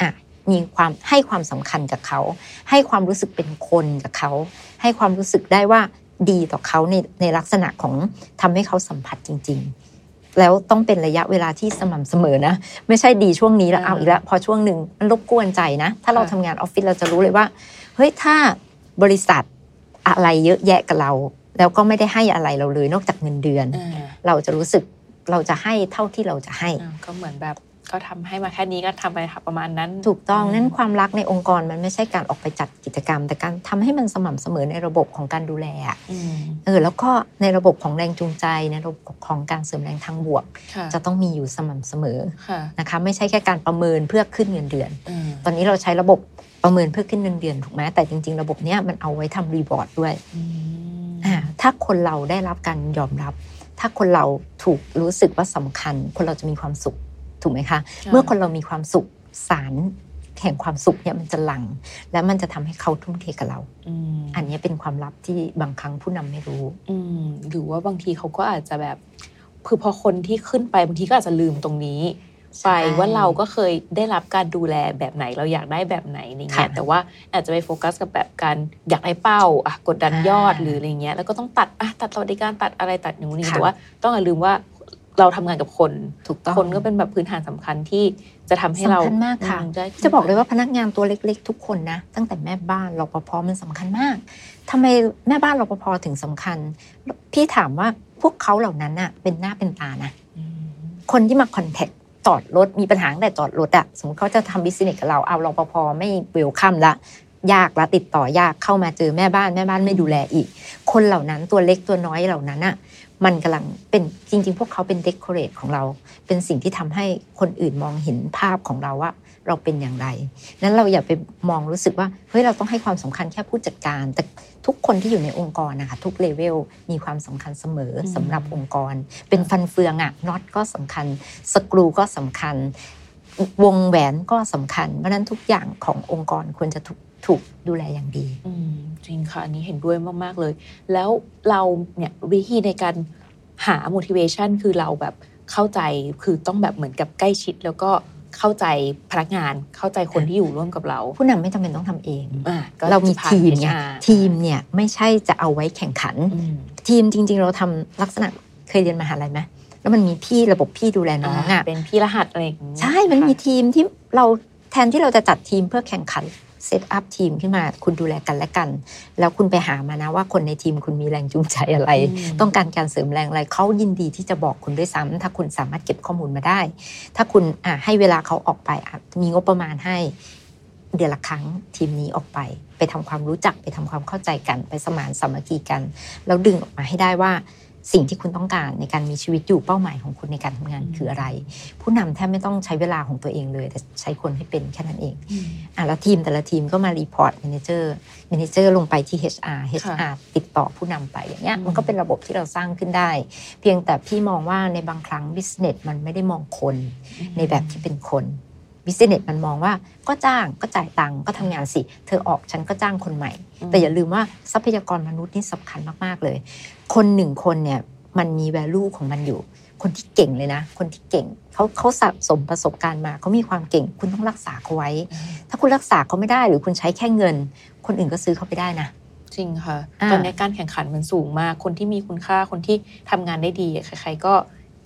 อะมีความให้ความสำคัญกับเขา ให้ความรู้สึกเป็นคนกับเขา ให้ความรู้สึกได้ว่าดีต่อเขาในในลักษณะของทำให้เขาสัมผัสจริง ๆ แล้วต้องเป็นระยะเวลาที่สม่ำเสมอนะ ไม่ใช่ดีช่วงนี้แล้ว
อ่า
เอาอีกแล้วพอช่วงหนึ่งมันรบกวนใจนะ ถ้าเรา
ค่ะ
ทำงานออฟฟิศเราจะรู้เลยว่าเฮ้ยถ้าบริษัทอะไรเยอะแยะกับเรา แล้วก็ไม่ได้ให้อะไรเราเลยนอกจากเงินเดือน
อ่า
เราจะรู้สึกเราจะให้เท่าที่เราจะให้
อ่าก็เหมือนแบบ ก็ทำให้มาแค่นี้ก็ทำไปค่ะประมาณนั้น
ถูกต้อง
อืม
นั่นความรักในองค์กรมันไม่ใช่การออกไปจัดกิจกรรม แต่การทำให้มันสม่ำเสมอในระบบของการดูแลอะ
อืม
เออแล้วก็ในระบบของแรงจูงใจในระบบของการเสริมแรงทางบวก
ค่ะ
จะต้องมีอยู่สม่ำเสมอ
ค่ะ
นะคะไม่ใช่แค่การประเมินเพื่อขึ้นเงินเดือน
อืม
ตอนนี้เราใช้ระบบประเมินเพื่อขึ้นเงินเดือนถูกไหมแต่จริง ๆ ระบบเนี้ยมันเอาไว้ทำรีวอร์ดด้วย
อืม
อ่าถ้าคนเราได้รับการยอมรับ ถ้าคนเราถูกรู้สึกว่าสำคัญ คนเราจะมีความสุข ถูกไหมคะเมื่อคนเรามีความสุขสารแห่งความสุขเนี่ยมันจะหลั่งและมันจะทำให้เขาทุ่มเทกับเรา
อืม
อันนี้เป็นความลับที่บางครั้งผู้นำไม่รู้
อืมหรือว่าบางทีเขาก็อาจจะแบบคือพอคนที่ขึ้นไปบางทีก็อาจจะลืมตรงนี้
ใช่
ไปว่าเราก็เคยได้รับการดูแลแบบไหนเราอยากได้แบบไหนอะไรเงี้ย
ค่ะ
แต่ว่าอาจจะไปโฟกัสกับแบบการอยากได้เป้าอะกดดันยอด
อ่า
หรืออะไรเงี้ยแล้วก็ต้องตัดอะตัดสวัสดิการตัดอะไรตัดอย่างนี้
ค่ะ
แต่ว่าต้องอย่าลืมว่า เราทำงานกับคน
ถูกต้อง
คนก็เป็นแบบพื้นฐานสำคัญที่จะทำให้เรา
สำคัญมากค่ะ
อืได้ขึ้น
จะบอกเลย
ไป
ว่าพนักงานตัวเล็ก ๆ ทุกคนนะตั้งแต่แม่บ้านรปภมันสำคัญมากทำไมแม่บ้านรปภถึงสำคัญ พี่ถามว่าพวกเขาเหล่านั้นน่ะ เป็นหน้าเป็นตานะ
อืม
คนที่มา contact จอดรถมีปัญหาตั้งแต่จอดรถอะสมมติเขาจะทำ business กับเราเอารปภไม่ welcome ละยากละติดต่อยากเข้ามาเจอแม่บ้านแม่บ้านไม่ดูแลอีก คนเหล่านั้นตัวเล็กตัวน้อยเหล่านั้นอะ มันกำลังเป็นจริง ๆ พวกเขาเป็น decorate ของเรา เป็นสิ่งที่ทำให้คนอื่นมองเห็นภาพของเราว่าเราเป็นอย่างไร นั้นเราอย่าไปมองรู้สึกว่าเฮ้ยเราต้องให้ความสำคัญแค่ผู้จัดการ แต่ทุกคนที่อยู่ในองค์กรนะคะทุกเลเวลมีความสำคัญเสมอสำหรับองค์กร เป็นฟันเฟืองอะน็อตก็สำคัญสกรูก็สำคัญ วงแหวนก็สำคัญเพราะฉะนั้นทุกอย่างขององค์กรควรจะถูก ถูกดูแลอย่างดี
อืมจริงค่ะ อันนี้เห็นด้วยมาก ๆ เลย แล้วเราเนี่ยวิธีในการหา motivation คือเราแบบเข้าใจคือต้องแบบเหมือนกับใกล้ชิด แล้วก็เข้าใจพนักงานเข้าใจคนที่อยู่ร่วมกับเรา
ผู้นำไม่จำเป็นต้องทำเอง
อะก็
เรามี
จะผ่น
ทีมไง
HR
ทีมเนี่ยไม่ใช่จะเอาไว้แข่งขัน
อืม
ทีมจริง ๆ เราทำลักษณะเคยเรียนมหาลัยไหมแล้วมันมีพี่ระบบพี่ดูแลน้องอะ
เป็นพี่รหัสอะไรอย่างงี้
ใช่มันมี
ค่ะ
ทีมที่เราแทนที่เราจะจัดทีมเพื่อแข่งขัน set up ทีมขึ้นมา คุณดูแลกันและกัน แล้วคุณไปหามานะว่าคนในทีมคุณมีแรงจูงใจอะไรต้องการการเสริมแรงอะไรเขายินดีที่จะบอกคุณด้วยซ้ำถ้าคุณสามารถเก็บข้อมูลมาได้ ถ้าคุณอะให้เวลาเขาออกไปอะมีงบประมาณให้เดือนละครั้งทีมนี้ออกไป ไปทำความรู้จักไปทำความเข้าใจกันไปสมานสามัคคีกัน แล้วดึงออกมาให้ได้ว่า สิ่งที่คุณต้องการในการมีชีวิตอยู่เป้าหมายของคุณในการทำงานคืออะไร ผู้นำแทบไม่ต้องใช้เวลาของตัวเองเลย แต่ใช้คนให้เป็นแค่นั้นเอง
อืม
อะแล้วทีมแต่ละทีมก็มารีพอร์ต m ม n เจอร์แมเนเจอร์ลงไปที่ HR HR ติดต่อผู้นำไปอย่างเงี้ย
อืม
มันก็เป็นระบบที่เราสร้างขึ้นได้ เพียงแต่พี่มองว่าในบางครั้ง business มันไม่ได้มองคนในแบบที่เป็นคน business มันมองว่าก็จ้างก็จ่ายตังค์ก็ทำงานสิ เธอออกฉันก็จ้างคนใหม่ แต่อย่าลืมว่าทรัพยากรมนุษย์นี่สำคัญมาก ๆ เลย คนหนึ่งคนเนี่ยมันมี value ของมันอยู่ คนที่เก่งเลยนะ คนที่เก่งเขาเขาสะสมประสบการณ์มาเขามีความเก่ง คุณต้องรักษาเขาไว้
อืม
ถ้าคุณรักษาเขาไม่ได้หรือคุณใช้แค่เงิน คนอื่นก็ซื้อเขาไปได้นะ
จริงค่ะ
อ่า
ตอนนี้การแข่งขันมันสูงมาก คนที่มีคุณค่าคนที่ทำงานได้ดีใครๆก็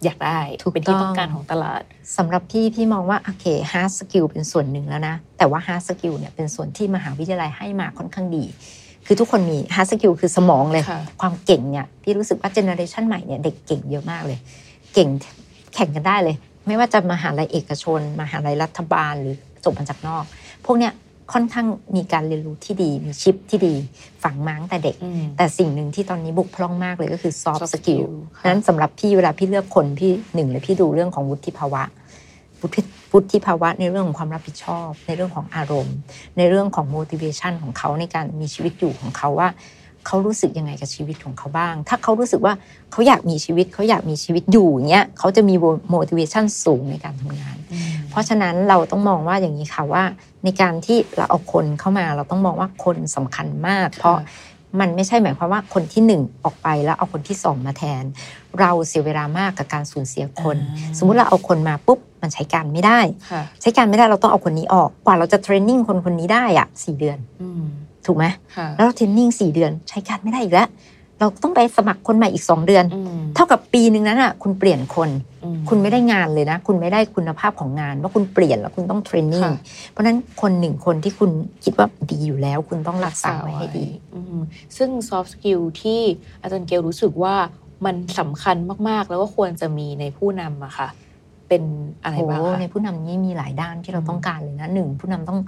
อยากได้เป็นที่ต้องการของตลาด
สำหรับพี่พี่มองว่าโอเค hard skill เป็นส่วนหนึ่งแล้วนะ แต่ว่า hard skill เนี่ยเป็นส่วนที่มหาวิทยาลัยให้มาค่อนข้างดี คือทุกคนมี hard skill คือสมองเลย
ค่ะ
ความเก่งเนี่ยพี่รู้สึกว่าเจเนอเรชันใหม่เนี่ยเด็กเก่งเยอะมากเลย เก่งแข่งกันได้เลย ไม่ว่าจะมหาลัยเอกชนมหาลัยรัฐบาลหรือจบมาจากนอก พวกเนี้ยค่อนข้างมีการเรียนรู้ที่ดีมีชิปที่ดีฝังมาตั้งแต่เด็ก
อืม
แต่สิ่งหนึ่งที่ตอนนี้บุกพร่องมากเลยก็คือ soft
soft
skill
skill ค่ะ
นั้นสำหรับพี่เวลาพี่เลือกคนพี่หนึ่งเลยพี่ดูเรื่องของวุฒิภาวะ วุฒิวุฒิภาวะในเรื่องของความรับผิดชอบ ในเรื่องของอารมณ์ ในเรื่องของ motivation ของเขาในการมีชีวิตอยู่ของเขาว่าเขารู้สึกยังไงกับชีวิตของเขาบ้าง ถ้าเขารู้สึกว่าเขาอยากมีชีวิตเขาอยากมีชีวิตอยู่อย่างเงี้ยเขาจะมี motivation สูงในการทำงาน
อืม
เพราะฉะนั้นเราต้องมองว่าอย่างนี้ค่ะว่า ในการที่เราเอาคนเข้ามาเราต้องมองว่าคนสำคัญมาก เพราะมันไม่ใช่หมายความว่าคนที่หนึ่งออกไปแล้วเอาคนที่สองมาแทน เราเสียเวลามากกับการสูญเสียคน
อ่า
สมมุติเราเอาคนมาปุ๊บ มันใช้การไม่ได้
ค่ะ
ใช้การไม่ได้เราต้องเอาคนนี้ออก กว่าเราจะเทรนนิ่งคนคนนี้ได้อะสี่เดือน
อืม
ถูกไหม
ค่ะ
แล้วเราเทรนนิ่งสี่เดือน ใช้การไม่ได้อีกแล้วเราต้องไปสมัครคนใหม่อีกสองเดือน
อืม
เท่ากับปีหนึ่งนั้นอะ คุณเปลี่ยนคน
อืม
คุณไม่ได้งานเลยนะ คุณไม่ได้คุณภาพของงานว่าคุณเปลี่ยนแล้วคุณต้องเทรนนิ่ง
ค่ะ
เพราะฉะนั้นคนหนึ่งคนที่คุณคิดว่าดีอยู่แล้ว คุณต้องรักษาไว้ให้ดี
อืมซึ่ง soft skill ที่อาจารย์เกลรู้สึกว่ามันสำคัญมาก ๆ แล้วก็ควรจะมีในผู้นำอะค่ะ เป็นอะไร
โอ้
บ้าง
โห
คะ
ในผู้นำนี่มีหลายด้านที่เรา
อืม
ต้องการเลยนะหนึ่งผู้นำต้อง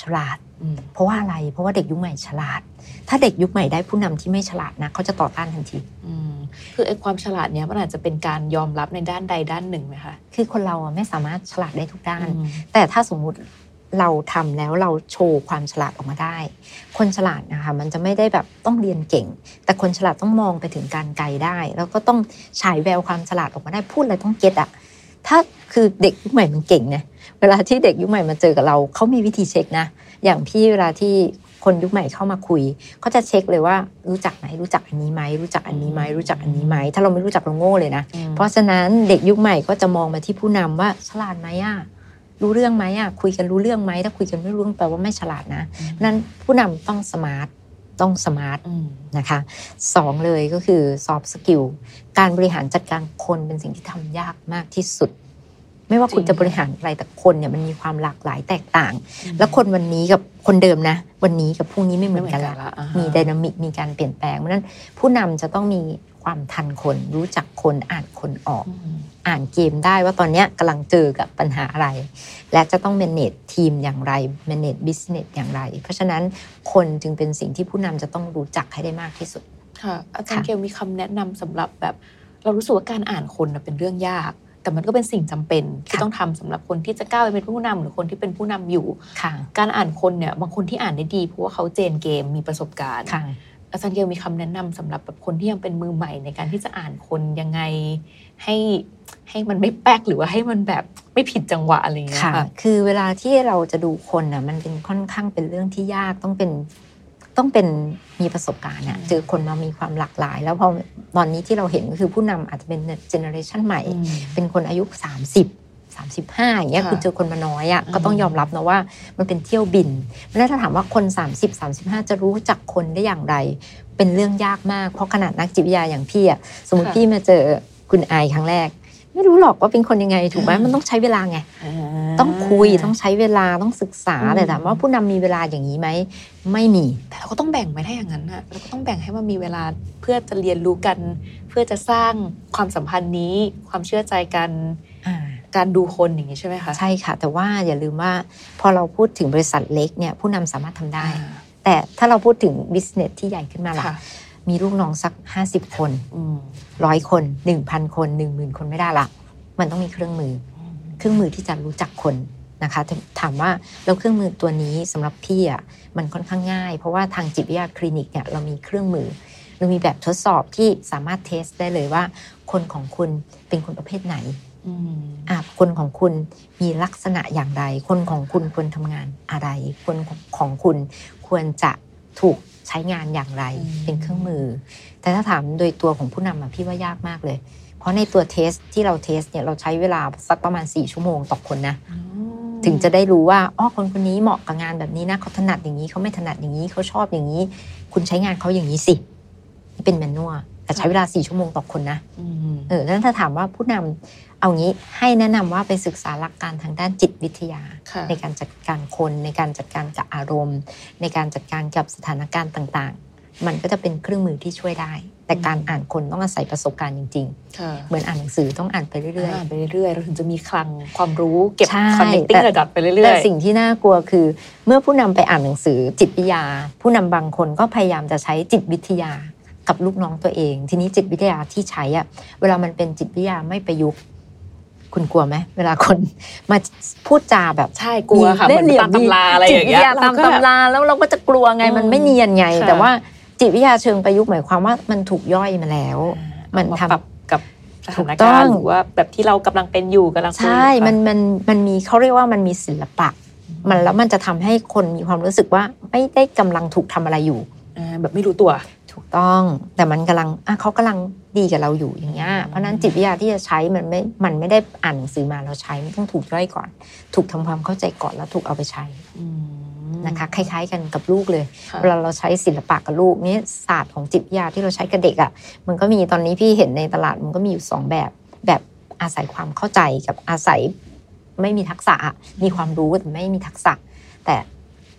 ฉลาด
อืม
เพราะว่าอะไรเพราะว่าเด็กยุคใหม่ฉลาด ถ้าเด็กยุคใหม่ได้ผู้นำที่ไม่ฉลาดนะเขาจะต่อต้านทันที
อืมคือไอ้ความฉลาดเนี้ยมันอาจจะเป็นการยอมรับในด้านใดด้านหนึ่งไหมคะ
คือคนเราอะไม่สามารถฉลาดได้ทุกด้าน
อืม
แต่ถ้าสมมุติเราทำแล้วเราโชว์ความฉลาดออกมาได้ คนฉลาดนะคะมันจะไม่ได้แบบต้องเรียนเก่ง แต่คนฉลาดต้องมองไปถึงการไกลได้ แล้วก็ต้องฉายแววความฉลาดออกมาได้พูดอะไรต้องเก็ตอะ ถ้าคือเด็กยุคใหม่มันเก่งนะเวลาที่เด็กยุคใหม่มาเจอกับเราเขามีวิธีเช็คนะ อย่างพี่เวลาที่คนยุคใหม่เข้ามาคุยเขาจะเช็คเลยว่ารู้จักไหมรู้จักอันนี้ไหมรู้จักอันนี้ไหมรู้จักอันนี้ไหมถ้าเราไม่รู้จักเราโง่เลยนะ เพราะฉะนั้นเด็กยุคใหม่ก็จะมองมาที่ผู้นำว่าฉลาดไหมอะรู้เรื่องไหมอะคุยกันรู้เรื่องไหมถ้าคุยกันไม่รู้เรื่องแปลว่าไม่ฉลาดนะเพราะฉะนั้นผู้นำต้องสมาร์ท ต้องสมาร์ท
อืม
นะคะสองเลยก็คือ soft skill การบริหารจัดการคนเป็นสิ่งที่ทำยากมากที่สุด ไม่ว่าคุณ
จริง
จะบริหารอะไรแต่คนเนี่ยมันมีความหลากหลายแตกต่าง แล้วคนวันนี้กับคนเดิมนะ วันนี้กับพรุ่งนี้ไม่เหมือนกันละ
ละอ่าฮะ
มีไดนามิกมีการเปลี่ยนแปลงเพราะฉะนั้นผู้นำจะต้องมี ความทันคน รู้จักคนอ่านคนออก
อืม
อ่านเกมได้ว่าตอนเนี้ยกำลังเจอกับปัญหาอะไร และจะต้อง manage ทีมอย่างไร manage business อย่างไร เพราะฉะนั้นคนจึงเป็นสิ่งที่ผู้นำจะต้องรู้จักให้ได้มากที่สุด
ค่ะอาจารย์
ค่ะ
เกลมีคำแนะนำสำหรับแบบเรารู้สึกว่าการอ่านคนน่ะเป็นเรื่องยาก แต่มันก็เป็นสิ่งจำเป็นที่ต้องทำสำหรับคนที่จะก้าวไปเป็นผู้นำหรือคนที่เป็นผู้นำอยู่
ค่ะ
การอ่านคนเนี่ยบางคนที่อ่านได้ดีเพราะว่าเขาเจนเกมมีประสบการณ์
ค่ะ
อาจารย์เกลมีคำแนะนำสำหรับแบบคนที่ยังเป็นมือใหม่ในการที่จะอ่านคนยังไงให้ให้มันไม่แป๊กหรือว่าให้มันแบบไม่ผิดจังหวะอะไรอย่างเงี้ย
ค่ะ
ค่ะ
คือเวลาที่เราจะดูคนน่ะมันเป็นค่อนข้างเป็นเรื่องที่ยากต้องเป็นต้องเป็นมีประสบการณ์อะ
อืม
เจอคนมามีความหลากหลาย แล้วพอตอนนี้ที่เราเห็นก็คือผู้นำอาจจะเป็นเจเนอเรชันใหม่
อืม
เป็นคนอายุ 30 35อย่างเงี้ย
ค่ะ
คือเจอคนมาน้อยอะ่ะ
อืม
ก็ต้องยอมรับนะว่ามันเป็นเที่ยวบินแล้วถ้าถามว่าคน 30 35 จะรู้จักคนได้อย่างไร เป็นเรื่องยากมากเพราะขนาดนักจิตวิทยาอย่างพี่อะสมมติพี่มาเจอคุณไอครั้งแรก ไม่รู้หรอกว่าเป็นคนยังไงถูกไหมมันต้องใช้เวลาไงต้องคุยต้องใช้เวลาต้องศึกษา
อืม
แต่ถามว่าผู้นำมีเวลาอย่างนี้ไหมไม่มี
แต่เราก็ต้องแบ่งไว้ถ้าอย่างนั้นนะเราก็ต้องแบ่งให้มันมีเวลาเพื่อจะเรียนรู้กัน เพื่อจะสร้างความสัมพันธ์นี้ความเชื่อใจกัน
อ่า
การดูคนอย่างนี้ใช่ไหมคะ
ใช่ค่ะ แต่ว่าอย่าลืมว่าพอเราพูดถึงบริษัทเล็กเนี่ยผู้นำสามารถทำได้
อ่า
แต่ถ้าเราพูดถึงบิสเนสที่ใหญ่ขึ้นมาล่ะ
ค่ะ
มีลูกน้องสัก 50 คน
อืม
ร้อยคน 1,000 คน 10,000 คนไม่ได้ละ มันต้องมีเครื่องมือ เครื่องมือที่จะรู้จักคนนะคะแต่ถามว่าแล้วเครื่องมือตัวนี้สำหรับพี่อะมันค่อนข้างง่าย เพราะว่าทางจิตวิทยาคลินิกเนี่ยเรามีเครื่องมือ เรามีแบบทดสอบที่สามารถเทสได้เลยว่า คนของคุณเป็นคนประเภทไหน
อืม
อะคนของคุณมีลักษณะอย่างไร คนของคุณควรทำงานอะไร คนของของคุณควรจะถูกใช้งานอย่างไรเป็นเครื่องมือ แต่ถ้าถามโดยตัวของผู้นำอะพี่ว่ายากมากเลย เพราะในตัวเทสที่เราเทสเนี่ยเราใช้เวลาสักประมาณ 4 ชั่วโมงต่อคนนะ
อืม
ถึงจะได้รู้ว่าอ๋อคนคนนี้เหมาะกับงานแบบนี้นะเขาถนัดอย่างนี้เขาไม่ถนัดอย่างนี้เขาชอบอย่างนี้ คุณใช้งานเขาอย่างนี้สินี่เป็นแมนนวลแต่ใช้เวลา4ชั่วโมงต่อคนนะ
อืม
เออแล้วถ้าถามว่าผู้นำ เอางี้ให้แนะนำว่าไปศึกษาหลักการทางด้านจิตวิทยา
ค่ะ
ในการจัดการคนในการจัดการกับอารมณ์ ในการจัดการกับสถานการณ์ต่างๆ มันก็จะเป็นเครื่องมือที่ช่วยได้ แต่การอ่านคนต้องอาศัยประสบการณ์จริง
ค่ะ
ๆเหมือนอ่านหนังสือต้องอ่านไปเรื่อย
อ่านไปเรื่อยๆเราถึงจะมีคลังความรู้เก็บ
ใช่
connecting
แต่
ระดับไปเรื่
ๆแต่
อย
สิ่งที่น่ากลัวคือ เมื่อผู้นำไปอ่านหนังสือจิตวิทยา ผู้นำบางคนก็พยายามจะใช้จิตวิทยากับลูกน้องตัวเอง ทีนี้จิตวิทยาที่ใช้อะเวลามันเป็นจิตวิทยาไม่ประยุกต์ คุณกลัวไหมเวลาคนมาพูดจาแบบ
ๆใช่กลัวค่ะเหมือนตามตำราอะไรอย่างเงี้ย
จิตวิทยาตาม
เก็แบบ
ตำราแล้วเราก็จะกลัวไง
อืม
มันไม่เนียนไง
ค่ะ
แต่ว่าจิตวิทยาเชิงประยุกต์หมายความว่ามันถูกย่อยมาแล้ว มัน
เอาา
ทำ
ปรับกับส
ถู
ถากน
ต้
กา
อ
รงณ์หรือว่าแบบที่เรากำลังเป็นอยู่กำลังคุย
ใช่
ค่ะ
มันมันมันมีเขาเรียกว่ามันมีศิลปะ มันแล้วมันจะทำให้คนมีความรู้สึกว่าไม่ได้กำลังถูกทำอะไรอยู่
อ่าแบบไม่รู้ตัว
ถูกต้อง แต่มันกำลังอะเขากำลังดีกับเราอยู่อย่างเงี้ยเพราะฉะนั้นจิตวิทยาที่จะใช้มันไม่มันไม่ได้อ่านหนังสือมาเราใช้มันต้องถูกย่อยก่อน ถูกทำความเข้าใจก่อนแล้วถูกเอาไปใช้
อืม
นะคะคล้าย ๆ กันกับลูกเลย
ค่ะ
เวลาเราใช้ศิลปะกับลูกนี่ศาสตร์ของจิตวิทยาที่เราใช้กับเด็กอะ่ะมันก็มีตอนนี้พี่เห็นในตลาดมันก็มีอยู่สองแบบแบบอาศัยความเข้าใจกับอาศัยไม่มีทักษะมีความรู้แต่ไม่มีทักษะ แต่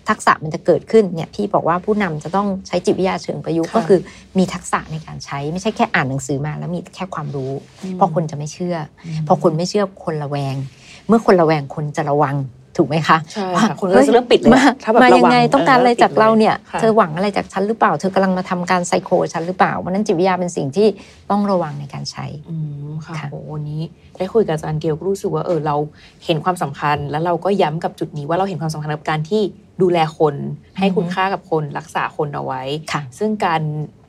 ทักษะมันจะเกิดขึ้นเนี่ยพี่บอกว่าผู้นำจะต้องใช้จิตวิทยาเชิงประยุกต์
ค่ะ
ก็คือมีทักษะในการใช้ไม่ใช่แค่อ่านหนังสือมาแล้วมีแค่ความรู้ เพราะคนจะไม่เชื่ออพอคนไม่เชื่อคนระแวง เมื่อคนระแวงคนจะระวังถูกไหมคะ
ใช่
ว่า
ค่ะคนก็จะเริ่มปิดเลย
มา
ถ้าแบบ
มา
ระ
ยัง
วั
ไงต้องการอะไรจากเราเนี่ย
ค่ะ
เธอหวังอะไรจากฉันหรือเปล่า เธอกำลังมาทำการไซโคฉันหรือเปล่าวันนั้นจิตวิทยาเป็นสิ่งที่ต้องระวังในการใช้
อืมค่ะ
ค่ะ
โอ้วันนี้ได้คุยกับอาจารย์เกลก็รู้สึกว่าเออเราเห็นความสำคัญ แล้วเราก็ย้ำกับจุดนี้ว่าเราเห็นความสำคัญกับการที่ ดูแลคนให้คุณค่ากับคนรักษาคนเอาไว้
ค่ะ
ซึ่งการ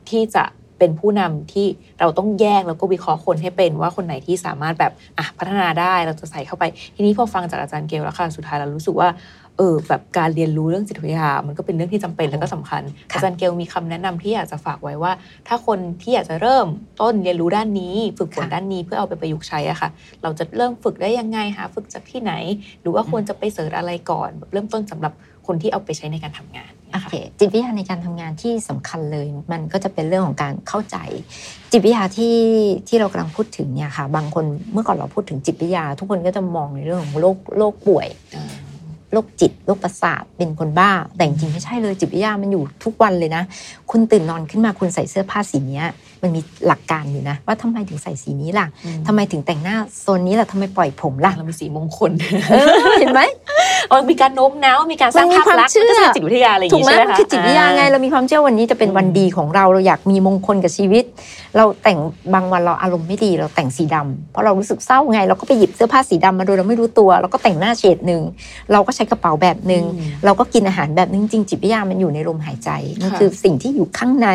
ที่จะเป็นผู้นำที่เราต้องแยกแล้วก็วิเคราะห์คนให้เป็นว่าคนไหนที่สามารถแบบอะพัฒนาได้เราจะใส่เข้าไป ทีนี้พอฟังจากอาจารย์เกลแล้วค่ะสุดท้ายเรารู้สึกว่าเออแบบการเรียนรู้เรื่องจิตวิทยา มันก็เป็นเรื่องที่จำเป็นและก็สำคัญ
ค่ะ
อาจารย์เกลมีคำแนะนำที่อยากจะฝากไว้ว่า ถ้าคนที่อยากจะเริ่มต้นเรียนรู้ด้านนี้ ฝึกฝนด้านนี้เพื่อเอาไปประยุกต์ใช้อะค่ะ เราจะเริ่มฝึกได้ยังไงหาฝึกจากที่ไหน หรือว่าควรจะไปเสิร์ชอะไรก่อนแบบเริ่มต้นสำหรับ คนที่เอาไปใช้ในการทำงาน
โอ
นะคะ
เคจิตวิทยาในการทำงานที่สำคัญเลย มันก็จะเป็นเรื่องของการเข้าใจ จิตวิทยาที่ที่เรากำลังพูดถึงเนี่ยค่ะ บางคนเมื่อก่อนเราพูดถึงจิตวิทยา ทุกคนก็จะมองในเรื่องของโรคโรคป่วย
อ่า
โรคจิตโรคประสาทเป็นคนบ้า แต่จริงๆไม่ใช่เลยจิตวิทยามันอยู่ทุกวันเลยนะ คุณตื่นนอนขึ้นมาคุณใส่เสื้อผ้าสีเนี้ยมันมีหลักการอยู่นะ ว่าทำไมถึงใส่สีนี้ล่ะ
อืม
ทำไมถึงแต่งหน้าโซนนี้ล่ะทำไมปล่อยผมล่ะ
เรามีสีมงคล
เออเห็นไหม
อ๋อมีการโน้มน้าวมีการสร้าง
มันมี
ภาพ
ความ
ลักษณ์
เชื่อ
มันก็คือจิตวิทยาอะไรอย่าง
ถูก
งี้
ไหม
ใช่ไหม
มัน
คะ
คือจิตวิทยาไงเรามีความเชื่อวันนี้จะเป็นวันดีของเราเราอยากมีมงคลกับชีวิต เราแต่งบางวันเราอารมณ์ไม่ดีเราแต่งสีดำเพราะเรารู้สึกเศร้าไง เราก็ไปหยิบเสื้อผ้าสีดำมาโดยเราไม่รู้ตัว เราก็แต่งหน้าเฉดหนึ่งเราก็ใช้กระเป๋าแบบหนึ่ง
อืม
เราก็กินอาหารแบบนึงจริงๆจิตวิทยามันอยู่ในลมหายใจมัน
ค่ะ
คือสิ่งที่อยู่ข้างใน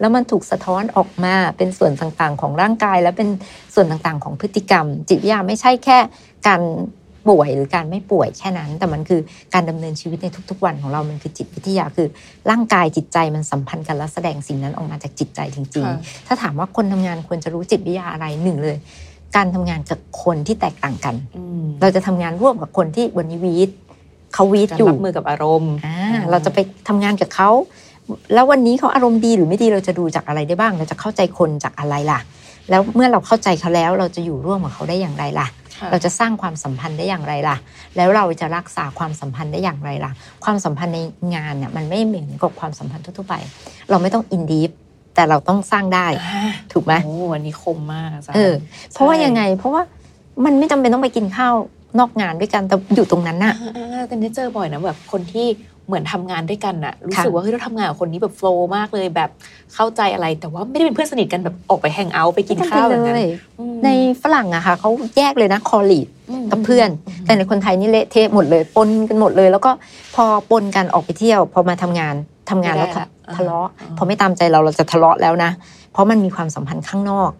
แล้วมันถูกสะท้อนออกมาเป็นส่วนต่างๆ ของร่างกาย และเป็นส่วนต่างๆ ของพฤติกรรม จิตวิทยาไม่ใช่แค่การ ป่วยหรือการไม่ป่วยแค่นั้น แต่มันคือการดำเนินชีวิตในทุก ๆ วันของเรามันคือจิตวิทยาคือ ร่างกายจิตใจมันสัมพันธ์กันและแสดงสิ่งนั้นออกมาจากจิตใจจริง
ค่ะ
ๆถ้าถามว่าคนทำงานควรจะรู้จิตวิทยาอะไรหนึ่งเลย การทำงานกับคนที่แตกต่างกัน
อืม
เราจะทำงานร่วมกับคนที่วันนี้วีดเขาวีด
การ
อยู่
รับมือกับอารมณ์
อ่าเราจะไปทำงานกับเขาแล้ววันนี้เขาอารมณ์ดีหรือไม่ดีเราจะดูจากอะไรได้บ้าง เราจะเข้าใจคนจากอะไรล่ะ แล้วเมื่อเราเข้าใจเขาแล้วเราจะอยู่ร่วมกับเขาได้อย่างไรล่ะ
ค่ะ
เราจะสร้างความสัมพันธ์ได้อย่างไรล่ะ แล้วเราจะรักษาความสัมพันธ์ได้อย่างไรล่ะ ความสัมพันธ์ในงานเนี่ยมันไม่เหมือนกับความสัมพันธ์ทั่วๆไป เราไม่ต้องอินดีฟแต่เราต้องสร้างได้
อ่า
ถูกไหม
โอ้วันนี้คมมากอาจารย์
เออเพราะว่า
ใช่
ยังไง เพราะว่ามันไม่จำเป็นต้องไปกินข้าวนอกงานด้วยกันแต่อยู่ตรงนั้นน่ะ
อ่าแต่เนี่ยเจอบ่อยนะแบบคนที่ เหมือนทำงานด้วยกันอะรู้
ค่ะ
สึกว่าเฮ้ยเราทำงานกับคนนี้แบบโฟล์มากเลยแบบเข้าใจอะไร แต่ว่าไม่ได้เป็นเพื่อนสนิทกันแบบออกไปแฮงเอาท์ไปกินข้าว
ไม่
แบบ
จำเป็
นั้น
เลย
อืม
ในฝรั่งอะค่ะเขาแยกเลยนะคอลีดกับเพื่อน แต่ในคนไทยนี่เละเทะหมดเลยปนกันหมดเลย แล้วก็พอปนกันออกไปเที่ยว พอมาทำงานทำงานแล้ว
ไม่ได้
ทะ
ละอ่า
ทะเลาะ
อ่า
พอไม่ตามใจเราเราจะทะเลาะแล้วนะ เพราะมันมีความสัมพันธ์ข้างนอก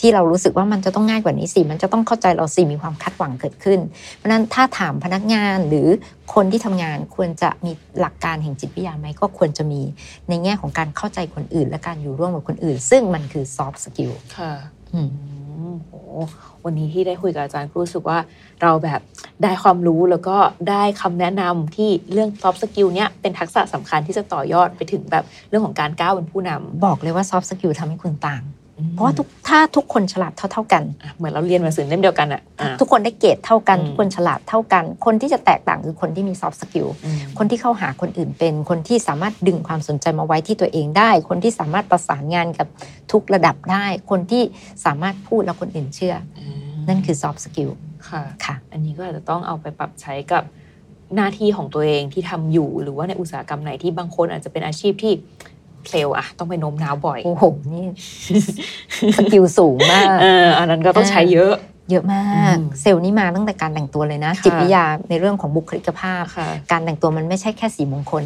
ที่เรารู้สึกว่ามันจะต้องง่ายกว่านี้สิมันจะต้องเข้าใจเราสิมีความคาดหวังเกิดขึ้น เพราะฉะนั้นถ้าถามพนักงานหรือคนที่ทำงานควรจะมีหลักการแห่งจิตวิทยาไหมก็ควรจะมีในแง่ของการเข้าใจคนอื่น และการอยู่ร่วมกับคนอื่น ซึ่งมันคือ soft skill
ค่ะ
อืม
อืมโหวันนี้ที่ได้คุยกับอาจารย์ก็รู้สึกว่าเราแบบได้ความรู้แล้วก็ได้คำแนะนำที่เรื่อง soft skill เนี้ยเป็นทักษะสำคัญที่จะต่อยอดไปถึงแบบเรื่องของการก้าวเป็นผู้นำ
บอกเลยว่า soft skill ทำให้คุณต่าง
อืม
เพราะว่าทุกถ้าทุกคนฉลาดเท่า ๆกัน
อะเหมือนเราเรียนหนังสือเล่มเดียวกันอะอะ
ทุกคนได้เกรดเท่ากัน
อืม
ทุกคนฉลาดเท่ากัน คนที่จะแตกต่างคือคนที่มี soft skill
อืม
คนที่เข้าหาคนอื่นเป็น คนที่สามารถดึงความสนใจมาไว้ที่ตัวเองได้ คนที่สามารถประสานงานกับทุกระดับได้ คนที่สามารถพูดแล้วคนอื่นเชื่อ นั่นคือ soft skill
ค่ะ
ค่ะ
อันนี้ก็อาจจะต้องเอาไปปรับใช้กับหน้าที่ของตัวเองที่ทำอยู่หรือว่าในอุตสาหกรรมไหนที่บางคนอาจจะเป็นอาชีพที่ เซลล์อะต้องไปโน้มน้าวบ่อย
โอ้โห นี่ skill สูงมาก
เอออันนั้นก็ต้องใช้เยอะ
เยอะมาก
อืม
เซลล์นี่มาตั้งแต่การแต่งตัวเลยนะ
ค่ะ
จิตวิทยาในเรื่องของบุคลิกภาพ
ค่ะ
การแต่งตัวมันไม่ใช่แค่สีมงคล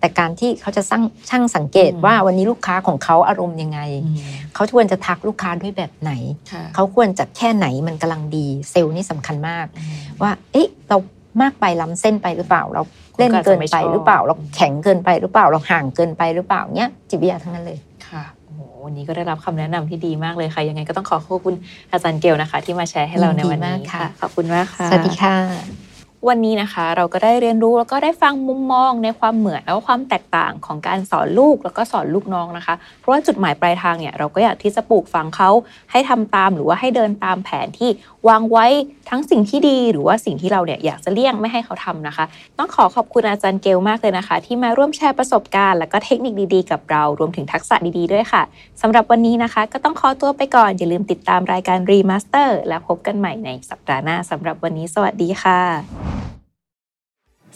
แต่การที่เขาจะสร้างช่างสังเกต
อืม
ว่าวันนี้ลูกค้าของเขาอารมณ์ยังไง
อืม
เขาควรจะทักลูกค้าด้วยแบบไหน
ค่ะ
เขาควรจะแค่ไหนมันกำลังดี เซลล์นี่สำคัญมาก
อืม
ว่า เอ๊ะเรา มากไปล้ำเส้นไปหรือเปล่า เราเล่นเกินไปหรือเปล่า เราแข็งเกินไปหรือเปล่า เราห่างเกินไปหรือเปล่าเนี้ยจิตวิทยาทั้งนั้นเลย
ค่ะโอ้โหวันนี้ก็ได้รับคำแนะนำที่ดีมากเลยค่ะยังไงก็ต้องขอขอบคุณอาจารย์เกลนะคะ ที่มาแชร์ให้เราในวัน
ยินดี
นี้
มากค่ะ
ขอบคุณมากค่ะ
สวัสดีค่ะ
วันนี้นะคะ เราก็ได้เรียนรู้แล้วก็ได้ฟังมุมมองในความเหมือนแล้วก็ความแตกต่างของการสอนลูกแล้วก็สอนลูกน้องนะคะ เพราะว่าจุดหมายปลายทางเนี่ยเราก็อยากที่จะปลูกฝังเขาให้ทำตามหรือว่าให้เดินตามแผนที่วางไว้ทั้งสิ่งที่ดีหรือว่าสิ่งที่เราเนี่ยอยากจะเลี่ยงไม่ให้เขาทำนะคะ ต้องขอขอบคุณอาจารย์เกลมากเลยนะคะ ที่มาร่วมแชร์ประสบการณ์และก็เทคนิคดีๆ กับเรารวมถึงทักษะดีๆด้วยค่ะสำหรับวันนี้นะคะ ก็ต้องขอตัวไปก่อน อย่าลืมติดตามรายการ Remaster และพบกันใหม่ในสัปดาห์หน้าสำหรับวันนี้ สวัสดีค่ะ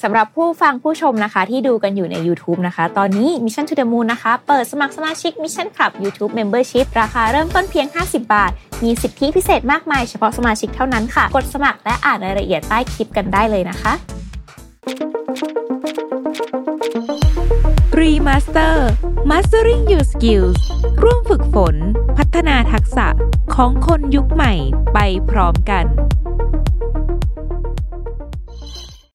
สำหรับผู้ฟังผู้ชมนะคะ ที่ดูกันอยู่ใน YouTube นะคะ ตอนนี้ Mission to the Moon นะคะ เปิดสมัครสมาชิก Mission Club YouTube Membership ราคาเริ่มต้นเพียง 50 บาท มีสิทธิพิเศษมากมายเฉพาะสมาชิกเท่านั้นค่ะ กดสมัครและอ่านรายละเอียดใต้คลิปกันได้เลยนะคะ
Remaster Mastering Your Skills ร่วมฝึกฝน พัฒนาทักษะของคนยุคใหม่ไปพร้อมกัน